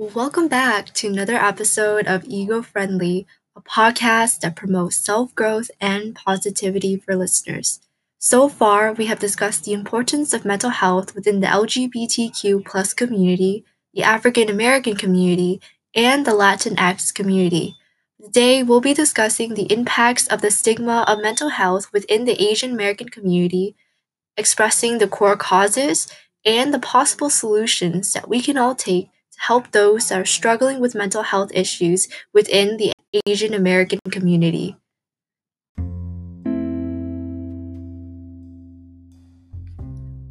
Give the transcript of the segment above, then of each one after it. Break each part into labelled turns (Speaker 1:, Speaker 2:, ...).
Speaker 1: Welcome back to another episode of Ego Friendly, a podcast that promotes self growth and positivity for listeners. So far, we have discussed the importance of mental health within the LGBTQ plus community, the African American community, and the Latinx community. Today, we'll be discussing the impacts of the stigma of mental health within the Asian American community, expressing the core causes and the possible solutions that we can all take help those that are struggling with mental health issues within the Asian American community.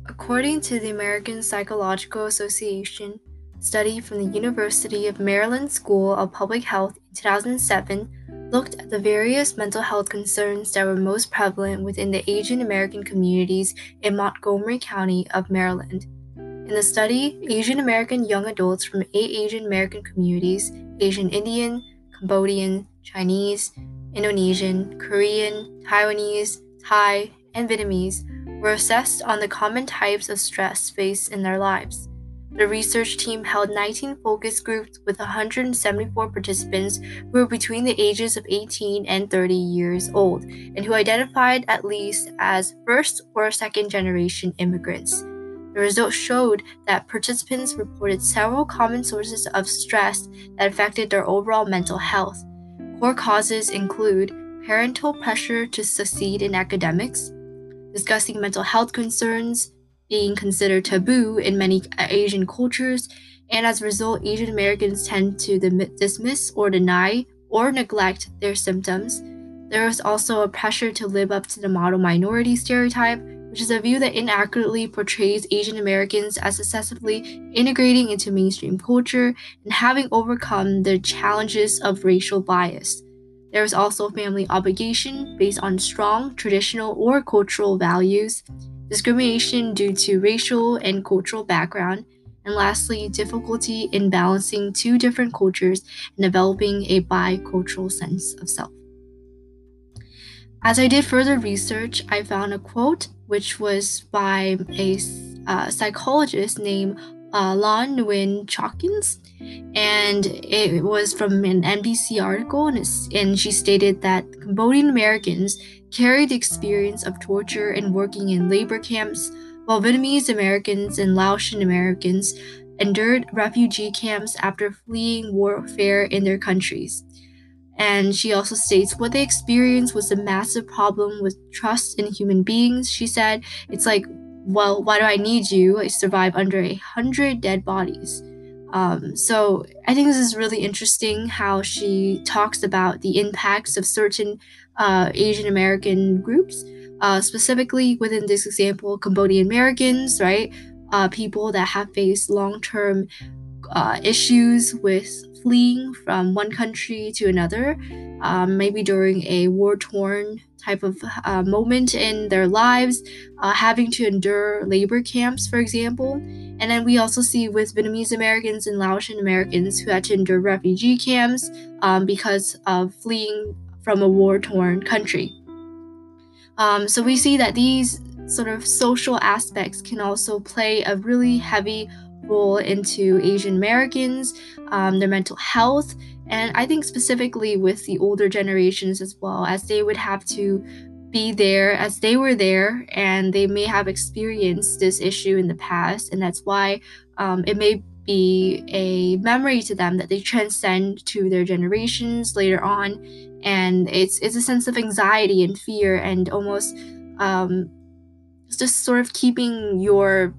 Speaker 1: According to the American Psychological Association, study from the University of Maryland School of Public Health in 2007 looked at the various mental health concerns that were most prevalent within the Asian American communities in Montgomery County of Maryland. In the study, Asian American young adults from eight Asian American communities Asian Indian, Cambodian, Chinese, Indonesian, Korean, Taiwanese, Thai, and Vietnamese were assessed on the common types of stress faced in their lives. The research team held 19 focus groups with 174 participants who were between the ages of 18 and 30 years old and who identified at least as first or second generation immigrants. The results showed that participants reported several common sources of stress that affected their overall mental health. Core causes include parental pressure to succeed in academics, discussing mental health concerns, being considered taboo in many Asian cultures, and as a result, Asian Americans tend to dismiss or deny or neglect their symptoms. There is also a pressure to live up to the model minority stereotype, which is a view that inaccurately portrays Asian Americans as successfully integrating into mainstream culture and having overcome the challenges of racial bias. There is also family obligation based on strong traditional or cultural values discrimination due to racial and cultural background, and lastly, difficulty in balancing two different cultures and developing a bicultural sense of self. As I did further research, I found a quote which was by a uh, psychologist named uh, Lon Nguyen Chawkins, and it was from an NBC article, and, and she stated that Cambodian Americans carried the experience of torture and working in labor camps, while Vietnamese Americans and Laotian Americans endured refugee camps after fleeing warfare in their countries. And she also states what they experienced was a massive problem with trust in human beings. She said, It's like, well, why do I need you? I survive under a hundred dead bodies. Um, so I think this is really interesting how she talks about the impacts of certain uh, Asian American groups, uh, specifically within this example, Cambodian Americans, right? Uh, people that have faced long term uh, issues with fleeing from one country to another, um, maybe during a war torn type of uh, moment in their lives, uh, having to endure labor camps, for example. And then we also see with Vietnamese Americans and Laotian Americans who had to endure refugee camps um, because of fleeing from a war torn country. Um, so we see that these sort of social aspects can also play a really heavy role into Asian Americans, um, their mental health, and I think specifically with the older generations as well, as they would have to be there as they were there and they may have experienced this issue in the past, and that's why um, it may be a memory to them that they transcend to their generations later on and it's it's a sense of anxiety and fear and almost um, just sort of keeping your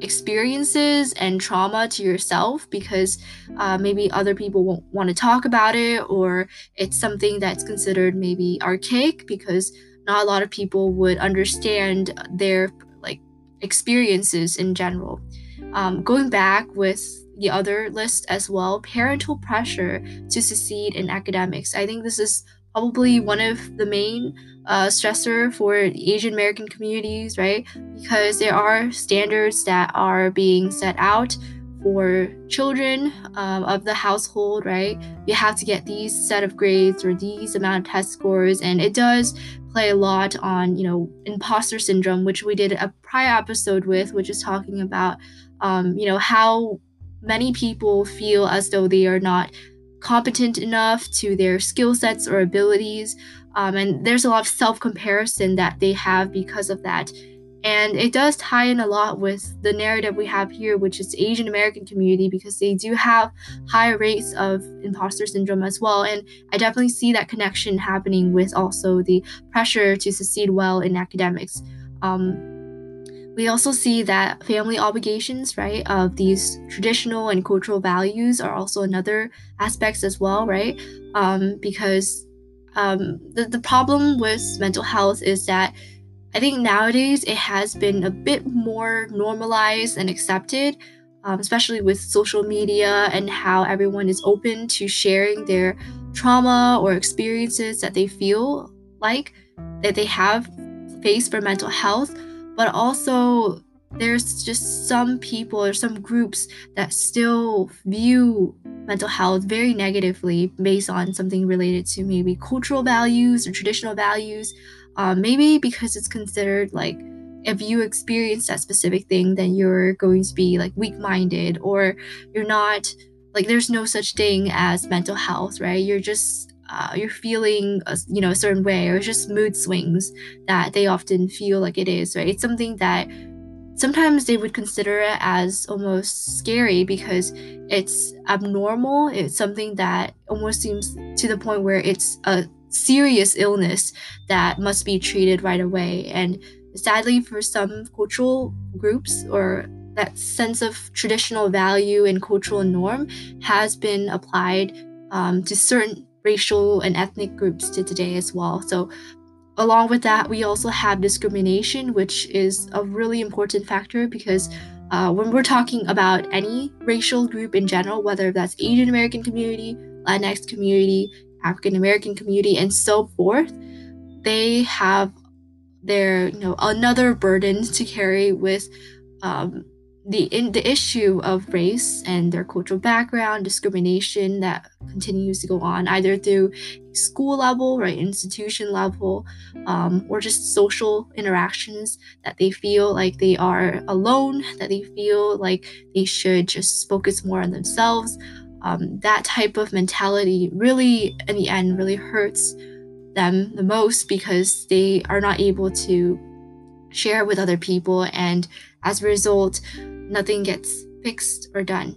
Speaker 1: experiences and trauma to yourself because uh, maybe other people won't want to talk about it or it's something that's considered maybe archaic because not a lot of people would understand their like experiences in general. Um, going back with the other list as well parental pressure to succeed in academics. I think this is probably one of the main uh, stressor for Asian American communities, right? Because there are standards that are being set out for children um, of the household, right? You have to get these set of grades or these amount of test scores, and it does play a lot on, you know, imposter syndrome, which we did a prior episode with, which is talking about, um, you know, how many people feel as though they are not competent enough to their skill sets or abilities. Um, and there's a lot of self comparison that they have because of that. And it does tie in a lot with the narrative we have here, which is Asian American community, because they do have higher rates of imposter syndrome as well. And I definitely see that connection happening with also the pressure to succeed well in academics. Um, we also see that family obligations, right, of these traditional and cultural values are also another aspects as well, right? Um, because um, the, the problem with mental health is that I think nowadays it has been a bit more normalized and accepted, um, especially with social media and how everyone is open to sharing their trauma or experiences that they feel like that they have faced for mental health. But also, there's just some people or some groups that still view mental health very negatively based on something related to maybe cultural values or traditional values um, maybe because it's considered like if you experience that specific thing, then you're going to be like weak minded or you're not like there's no such thing as mental health, right? You're just uh, you're feeling a, you know a certain way or just mood swings that they often feel like it is, right? It's something that sometimes they would consider it as almost scary because it's abnormal. It's something that almost seems to the point where it's a serious illness that must be treated right away. And sadly, for some cultural groups or that sense of traditional value and cultural norm has been applied um, to certain racial and ethnic groups to today as well. So, along with that, we also have discrimination, which is a really important factor because uh, when we're talking about any racial group in general, whether that's Asian American community, Latinx community, African American community, and so forth, they have their you know another burden to carry with um, the in the issue of race and their cultural background discrimination that continues to go on either through school level right institution level um, or just social interactions that they feel like they are alone that they feel like they should just focus more on themselves. Um, that type of mentality really, in the end, really hurts them the most because they are not able to share with other people, and as a result, nothing gets fixed or done.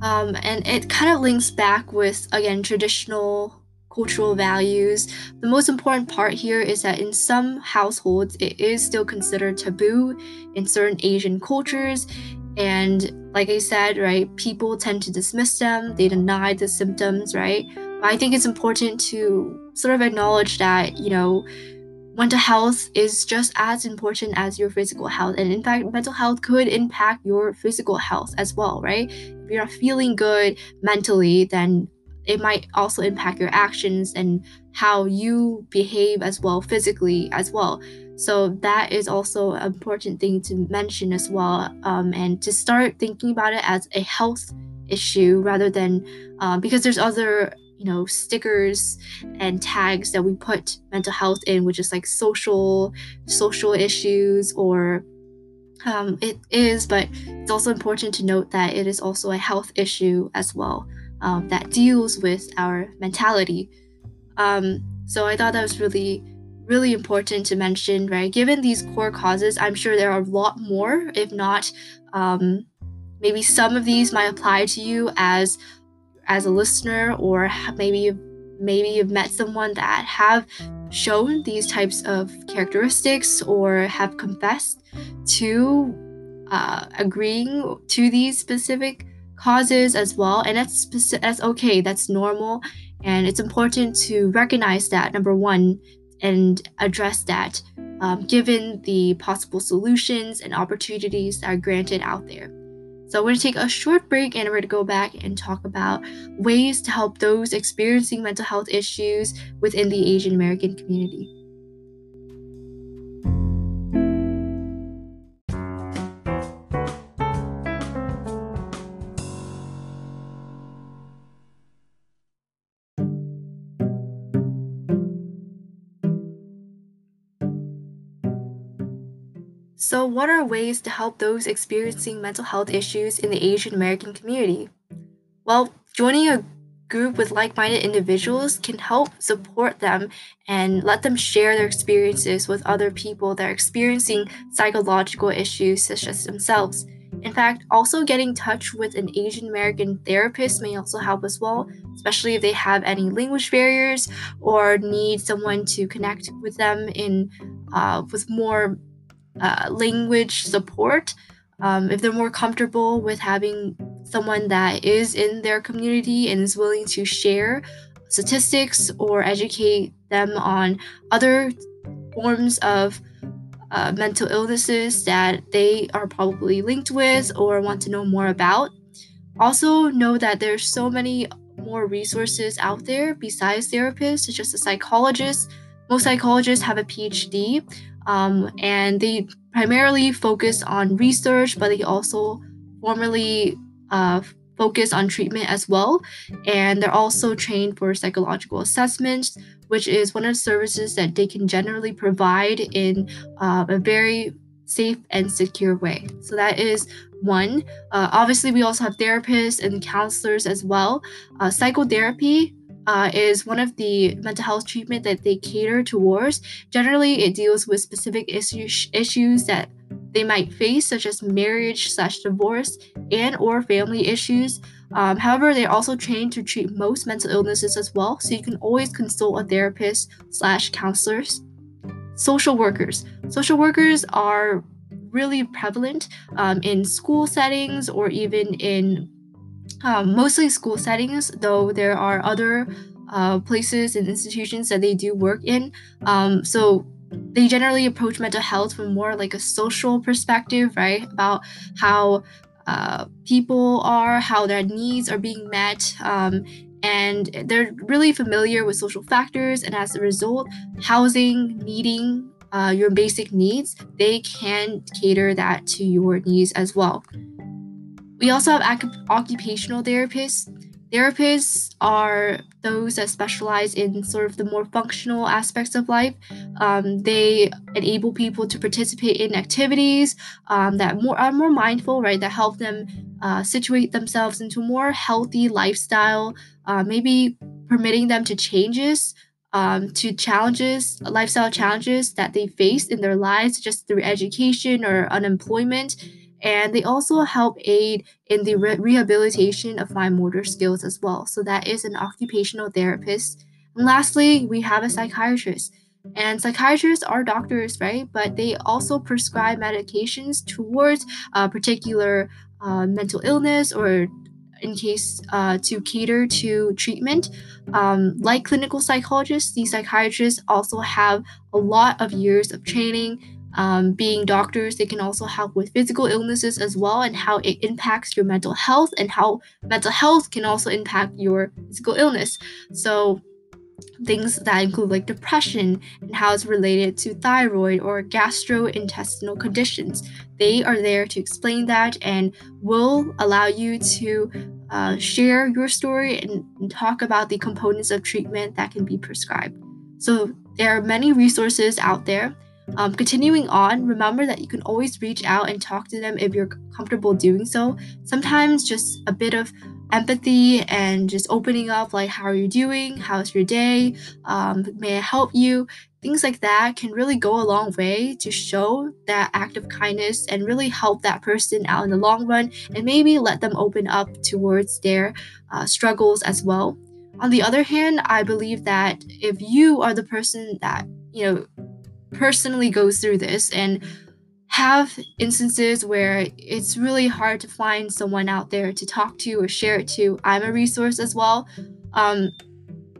Speaker 1: Um, and it kind of links back with again traditional cultural values. The most important part here is that in some households, it is still considered taboo in certain Asian cultures, and like I said, right, people tend to dismiss them, they deny the symptoms, right? But I think it's important to sort of acknowledge that, you know, mental health is just as important as your physical health. And in fact, mental health could impact your physical health as well, right? If you're not feeling good mentally, then it might also impact your actions and how you behave as well physically as well. So that is also an important thing to mention as well, um, and to start thinking about it as a health issue rather than uh, because there's other you know stickers and tags that we put mental health in, which is like social social issues or um, it is, but it's also important to note that it is also a health issue as well um, that deals with our mentality. Um, so I thought that was really really important to mention, right? Given these core causes, I'm sure there are a lot more. If not, um, maybe some of these might apply to you as as a listener, or maybe you've, maybe you've met someone that have shown these types of characteristics or have confessed to uh, agreeing to these specific causes as well, and that's that's okay. That's normal, and it's important to recognize that number one and address that um, given the possible solutions and opportunities that are granted out there. So, we're going to take a short break and we're going to go back and talk about ways to help those experiencing mental health issues within the Asian American community. So, what are ways to help those experiencing mental health issues in the Asian American community? Well, joining a group with like minded individuals can help support them and let them share their experiences with other people that are experiencing psychological issues such as themselves. In fact, also getting in touch with an Asian American therapist may also help as well, especially if they have any language barriers or need someone to connect with them in uh, with more uh, language support. Um, if they're more comfortable with having someone that is in their community and is willing to share statistics or educate them on other forms of uh, mental illnesses that they are probably linked with or want to know more about. Also, know that there's so many more resources out there besides therapists, such as a psychologist. Most psychologists have a PhD, um, and they primarily focus on research, but they also formally uh, focus on treatment as well. And they're also trained for psychological assessments, which is one of the services that they can generally provide in uh, a very safe and secure way. So that is one. Uh, obviously, we also have therapists and counselors as well. Uh, psychotherapy uh, is one of the mental health treatment that they cater towards. Generally, it deals with specific issues issues that they might face, such as marriage slash divorce and or family issues. Um, however, they're also trained to treat most mental illnesses as well, so you can always consult a therapist slash counselors. Social workers. Social workers are really prevalent um, in school settings or even in um, mostly school settings, though there are other uh, places and institutions that they do work in. Um, so they generally approach mental health from more like a social perspective, right? About how uh, people are, how their needs are being met. Um, and they're really familiar with social factors, and as a result, housing, meeting uh, your basic needs, they can cater that to your needs as well. We also have occupational therapists. Therapists are those that specialize in sort of the more functional aspects of life. Um, they enable people to participate in activities um, that more are more mindful, right? That help them uh, situate themselves into a more healthy lifestyle. Uh, maybe permitting them to changes um, to challenges, lifestyle challenges that they face in their lives, just through education or unemployment and they also help aid in the re- rehabilitation of fine motor skills as well. So that is an occupational therapist. And lastly, we have a psychiatrist. And psychiatrists are doctors, right? But they also prescribe medications towards a particular uh, mental illness or in case uh, to cater to treatment. Um, like clinical psychologists, these psychiatrists also have a lot of years of training um, being doctors, they can also help with physical illnesses as well and how it impacts your mental health and how mental health can also impact your physical illness. So, things that include like depression and how it's related to thyroid or gastrointestinal conditions. They are there to explain that and will allow you to uh, share your story and, and talk about the components of treatment that can be prescribed. So, there are many resources out there um, continuing on, remember that you can always reach out and talk to them if you're comfortable doing so. Sometimes just a bit of empathy and just opening up, like, how are you doing? How's your day? Um, may I help you? Things like that can really go a long way to show that act of kindness and really help that person out in the long run and maybe let them open up towards their uh, struggles as well. On the other hand, I believe that if you are the person that, you know, personally goes through this and have instances where it's really hard to find someone out there to talk to or share it to. I'm a resource as well. Um,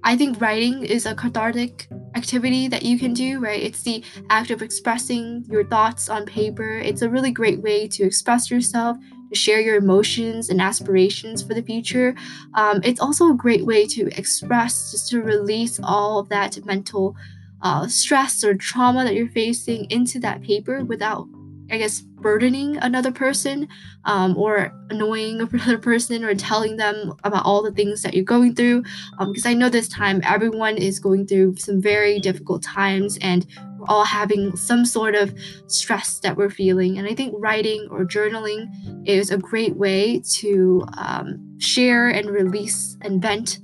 Speaker 1: I think writing is a cathartic activity that you can do, right? It's the act of expressing your thoughts on paper. It's a really great way to express yourself, to share your emotions and aspirations for the future. Um, it's also a great way to express, just to release all of that mental uh, stress or trauma that you're facing into that paper without, I guess, burdening another person um, or annoying another person or telling them about all the things that you're going through. Because um, i know this time everyone is going through some very difficult times and we're all having some sort of stress that we're feeling. And i think writing or journaling is a great way to um, share and release and vent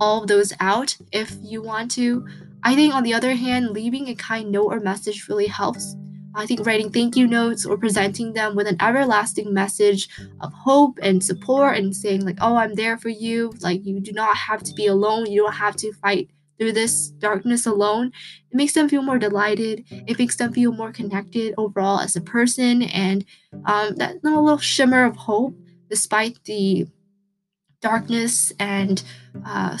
Speaker 1: all of those out if you want to i think on the other hand leaving a kind note or message really helps I think writing thank you notes or presenting them with an everlasting message of hope and support and saying, like, oh, I'm there for you. Like, you do not have to be alone. You don't have to fight through this darkness alone. It makes them feel more delighted. It makes them feel more connected overall as a person. And um, that little shimmer of hope, despite the darkness and uh,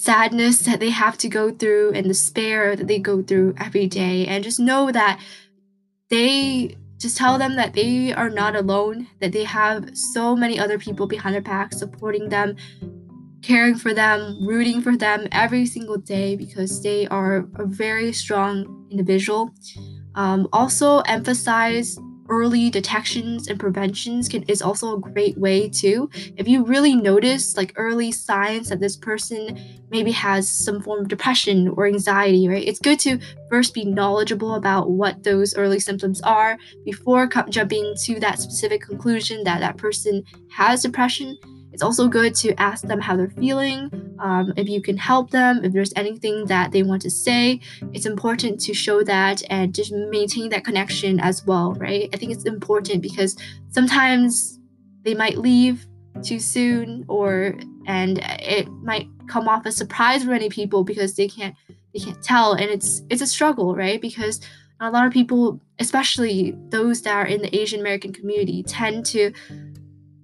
Speaker 1: sadness that they have to go through and despair that they go through every day. And just know that they just tell them that they are not alone, that they have so many other people behind their back supporting them, caring for them, rooting for them every single day because they are a very strong individual. Um, also, emphasize early detections and preventions can is also a great way too. If you really notice like early signs that this person maybe has some form of depression or anxiety, right? It's good to first be knowledgeable about what those early symptoms are before jumping to that specific conclusion that that person has depression it's also good to ask them how they're feeling, um, if you can help them, if there's anything that they want to say. It's important to show that and just maintain that connection as well, right? I think it's important because sometimes they might leave too soon or and it might come off as surprise for many people because they can't they can't tell and it's it's a struggle right because a lot of people especially those that are in the asian american community tend to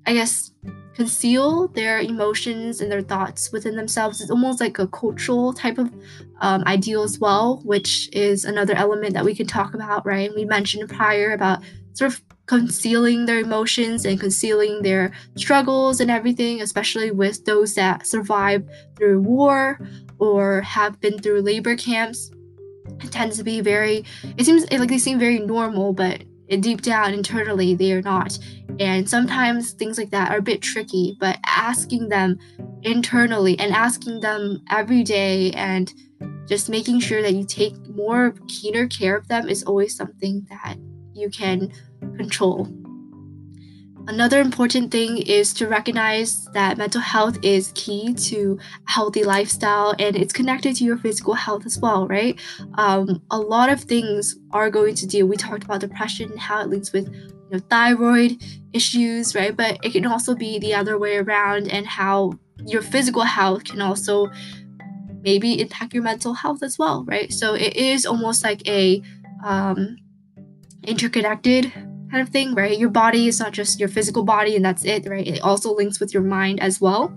Speaker 1: i guess conceal their emotions and their thoughts within themselves. It's almost like a cultural type of um, ideal as well, which is another element that we can talk about, right? We mentioned prior about sort of concealing their emotions and concealing their struggles and everything, especially with those that survive through war or have been through labor camps. It tends to be very, it seems like they seem very normal, but deep down internally they are not. And sometimes things like that are a bit tricky but asking them internally and asking them every day and just making sure that you take more keener care of them is always something that you can control Another important thing is to recognize that mental health is key to a healthy lifestyle and it's connected to your physical health as well, right? Um, a lot of things are going to deal. We talked about depression, how it links with you know, thyroid issues, right? But it can also be the other way around, and how your physical health can also maybe impact your mental health as well, right? So it is almost like a um, interconnected kind of thing, right? Your body is not just your physical body and that's it, right? It also links with your mind as well.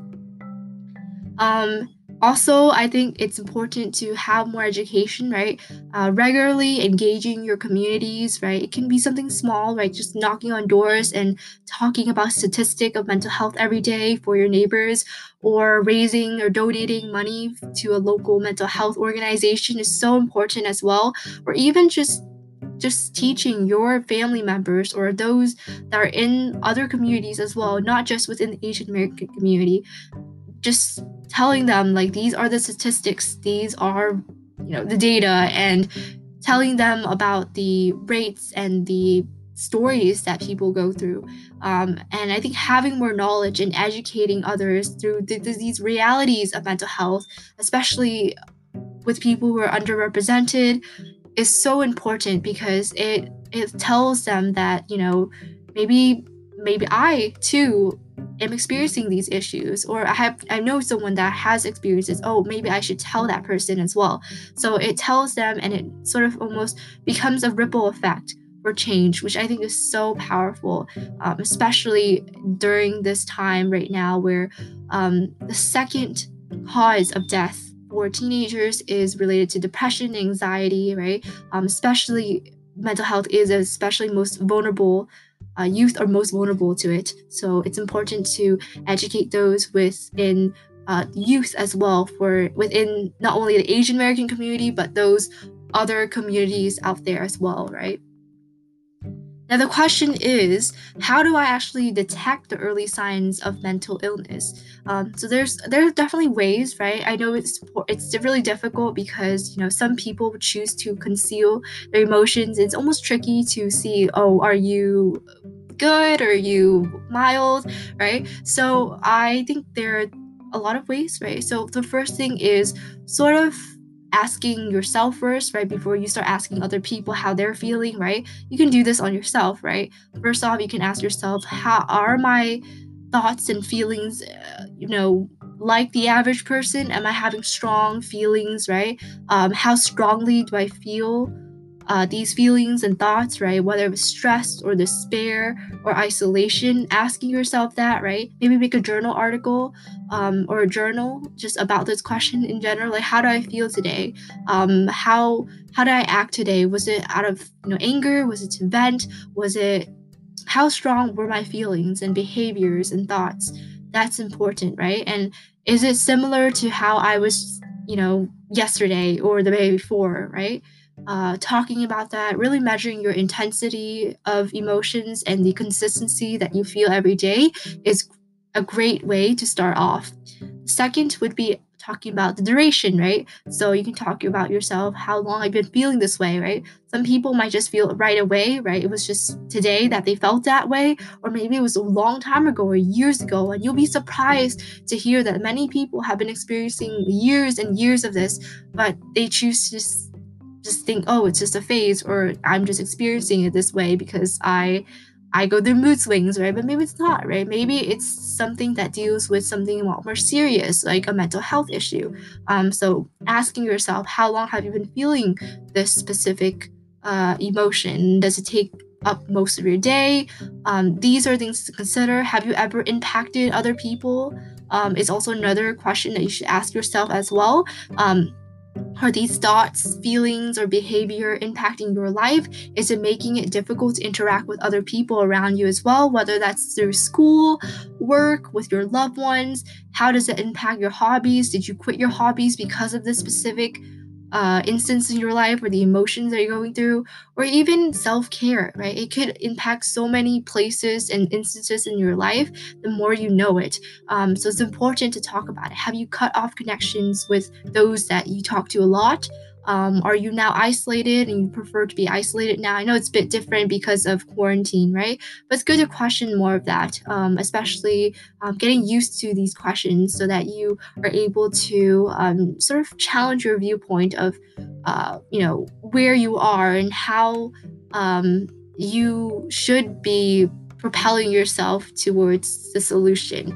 Speaker 1: Um, also, I think it's important to have more education, right? Uh, regularly engaging your communities, right? It can be something small, right? Just knocking on doors and talking about statistic of mental health every day for your neighbors, or raising or donating money to a local mental health organization is so important as well. Or even just just teaching your family members or those that are in other communities as well, not just within the Asian American community, just telling them like these are the statistics, these are you know the data, and telling them about the rates and the stories that people go through. Um, and I think having more knowledge and educating others through th- th- these realities of mental health, especially with people who are underrepresented, is so important because it it tells them that you know maybe maybe I too am experiencing these issues or I have I know someone that has experiences. Oh maybe I should tell that person as well. So it tells them and it sort of almost becomes a ripple effect for change which I think is so powerful um, especially during this time right now where um, the second cause of death for teenagers is related to depression, anxiety, right? Um, especially mental health is especially most vulnerable. Uh, youth are most vulnerable to it, so it's important to educate those within uh, youth as well for within not only the Asian American community but those other communities out there as well, right? Now, the question is, how do I actually detect the early signs of mental illness? Um, so there's there are definitely ways, right? I know it's it's really difficult because you know some people choose to conceal their emotions. It's almost tricky to see, oh, are you good? Are you mild? Right? So I think there are a lot of ways, right? So the first thing is sort of asking yourself first, right? Before you start asking other people how they're feeling, right? You can do this on yourself, right? First off, you can ask yourself, how are my thoughts and feelings, uh, you know, like the average person? Am I having strong feelings, right? Um, how strongly do I feel? Uh, these feelings and thoughts, right? Whether it's stress or despair or isolation, asking yourself that, right? Maybe make a journal article um, or a journal just about this question in general. Like, how do I feel today? Um, how how did I act today? Was it out of you know anger? Was it to vent? Was it how strong were my feelings and behaviors and thoughts? That's important, right? And is it similar to how I was, you know, yesterday or the day before, right? Uh, talking about that, really measuring your intensity of emotions and the consistency that you feel every day is a great way to start off. Second would be talking about the duration, right? So you can talk about yourself, how long I've been feeling this way, right? Some people might just feel right away, right? It was just today that they felt that way, or maybe it was a long time ago or years ago, and you'll be surprised to hear that many people have been experiencing years and years of this, but they choose to just think, oh, it's just a phase, or I'm just experiencing it this way because I I go through mood swings, right? But maybe it's not, right? Maybe it's something that deals with something more serious, like a mental health issue. Um, so asking yourself, how long have you been feeling this specific uh, emotion? Does it take up most of your day? Um, these are things to consider. Have you ever impacted other people? Um, also another question that you should ask yourself as well. Um, are these thoughts, feelings, or behavior impacting your life? Is it making it difficult to interact with other people around you as well, whether that's through school, work, with your loved ones? How does it impact your hobbies? Did you quit your hobbies because of this specific uh, instance in your life or the emotions that you're going through, or even self care, right? It could impact so many places and instances in your life the more you know it. Um, so it's important to talk about it. Have you cut off connections with those that you talk to a lot? Um, are you now isolated and you prefer to be isolated now? I know it's a bit different because of quarantine, right? But it's good to question more of that, um, especially um, getting used to these questions so that you are able to um, sort of challenge your viewpoint of, uh, you know, where you are and how um, you should be propelling yourself towards the solution.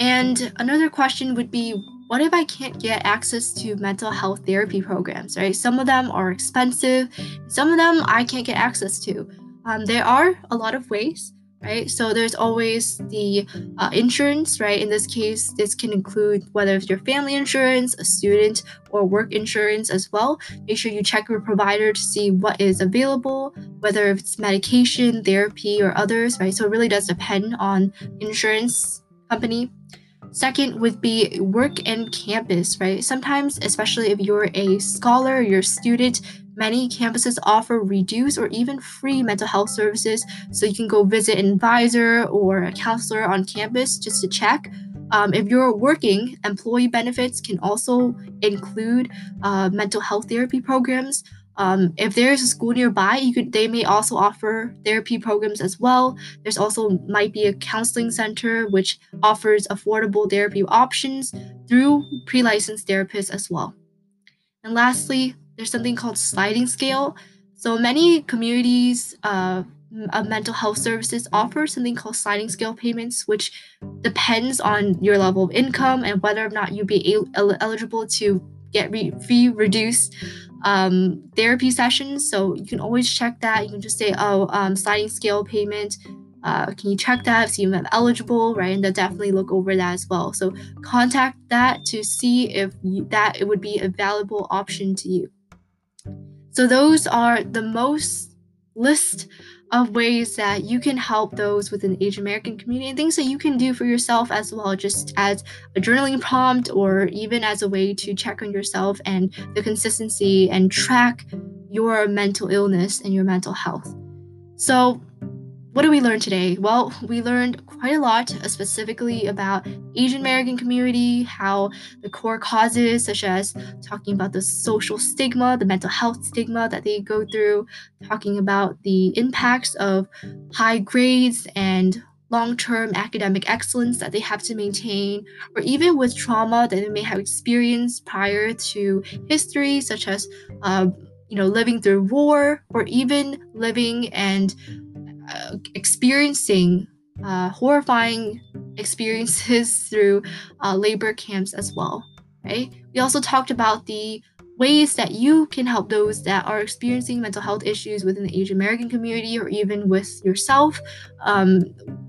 Speaker 1: And another question would be what if I can't get access to mental health therapy programs, right? Some of them are expensive, some of them I can't get access to. Um, there are a lot of ways, right? So there's always the uh, insurance, right? In this case, this can include whether it's your family insurance, a student, or work insurance as well. Make sure you check your provider to see what is available, whether it's medication, therapy, or others, right? So it really does depend on insurance company Second would be work and campus, right? Sometimes, especially if you're a scholar, you're a student, many campuses offer reduced or even free mental health services. So you can go visit an advisor or a counselor on campus just to check. Um, if you're working, employee benefits can also include uh, mental health therapy programs. Um, if there's a school nearby, you could they may also offer therapy programs as well. There's also might be a counseling center which offers affordable therapy options through pre-licensed therapists as well. And lastly, there's something called sliding scale. So many communities uh, of mental health services offer something called sliding scale payments, which depends on your level of income and whether or not you'd be el- eligible to get re- fee reduced um, therapy sessions. So you can always check that. You can just say, oh, um, sliding scale payment. Uh, can you check that? See if I'm eligible, right? And they'll definitely look over that as well. So contact that to see if you, that it would be a valuable option to you. So those are the most list of ways that you can help those within the Asian American community and things that you can do for yourself as well, just as a journaling prompt or even as a way to check on yourself and the consistency and track your mental illness and your mental health. So, what did we learn today? Well, we learned quite a lot, uh, specifically about Asian American community, how the core causes, such as talking about the social stigma, the mental health stigma that they go through, talking about the impacts of high grades and long-term academic excellence that they have to maintain, or even with trauma that they may have experienced prior to history, such as uh, you know living through war, or even living and uh, experiencing uh, horrifying experiences through uh, labor camps as well, right? We also talked about the ways that you can help those that are experiencing mental health issues within the Asian American community or even with yourself. Um,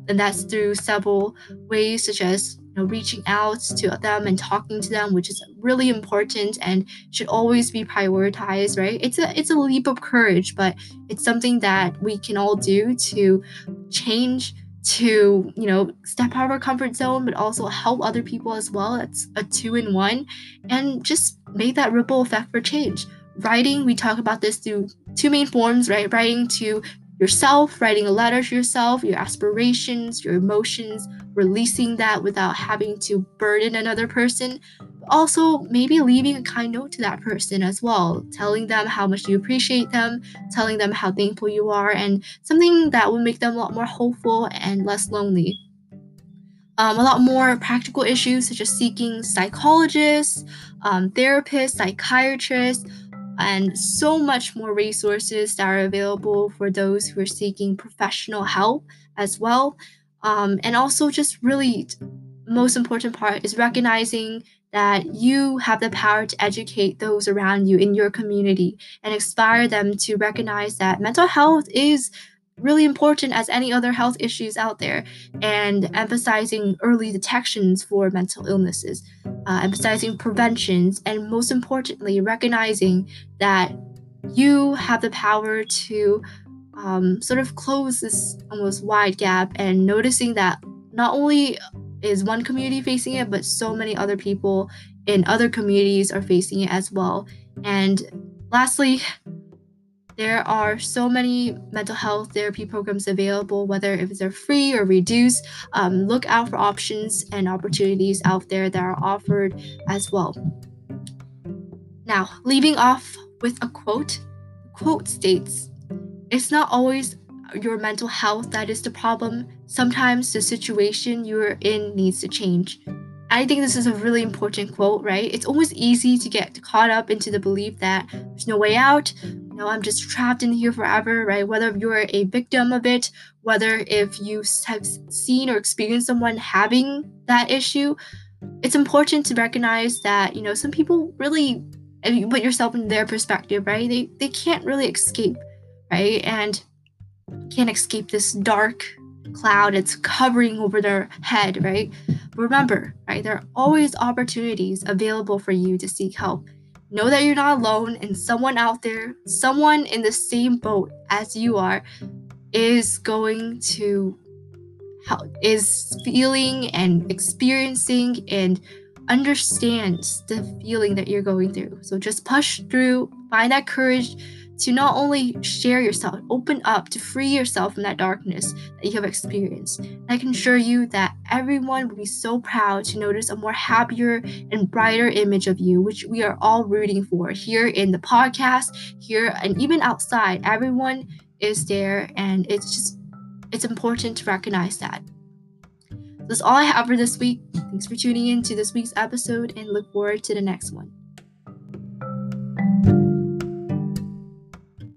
Speaker 1: and that's through several ways, such as you know, reaching out to them and talking to them, which is really important and should always be prioritized, right? It's a it's a leap of courage, but it's something that we can all do to change to you know step out of our comfort zone but also help other people as well. It's a two in one and just make that ripple effect for change. Writing we talk about this through two main forms right? Writing to yourself writing a letter to yourself your aspirations your emotions releasing that without having to burden another person also maybe leaving a kind note to that person as well, telling them how much you appreciate them, telling them how thankful you are, and something that will make them a lot more hopeful and less lonely. Um, a lot more practical issues such as seeking psychologists, um, therapists, psychiatrists, and so much more resources that are available for those who are seeking professional help as well. Um, and also, just really, most important part is recognizing that you have the power to educate those around you in your community and inspire them to recognize that mental health is really important as any other health issues out there and emphasizing early detections for mental illnesses uh, emphasizing preventions and most importantly recognizing that you have the power to um, sort of close this almost wide gap and noticing that not only is one community facing it, but so many other people in other communities are facing it as well. And lastly, there are so many mental health therapy programs available, whether if they're free or reduced. Um, look out for options and opportunities out there that are offered as well. Now, leaving off with a quote, quote states, It's not always your mental health that is the problem. Sometimes the situation you're in needs to change. I think this is a really important quote, right? It's always easy to get caught up into the belief that there's no way out. You know, I'm just trapped in here forever, right? Whether you're a victim of it, whether if you have seen or experienced someone having that issue, it's important to recognize that, you know, some people really, if you put yourself in their perspective, right? They, they can't really escape, right? And can't escape this dark cloud it's covering over their head, right? Remember, right, there are always opportunities available for you to seek help. Know that you're not alone, and someone out there, someone in the same boat as you are, is going to help, is feeling and experiencing and understands the feeling that you're going through. So just push through, find that courage to not only share yourself, open up to free yourself from that darkness that you have experienced. I can assure you that everyone will be so proud to notice a more happier and brighter image of you, which we are all rooting for here in the podcast, here and even outside. Everyone is there, and it's just it's important to recognize that. That's all I have for this week. Thanks for tuning in to this week's episode and look forward to the next one.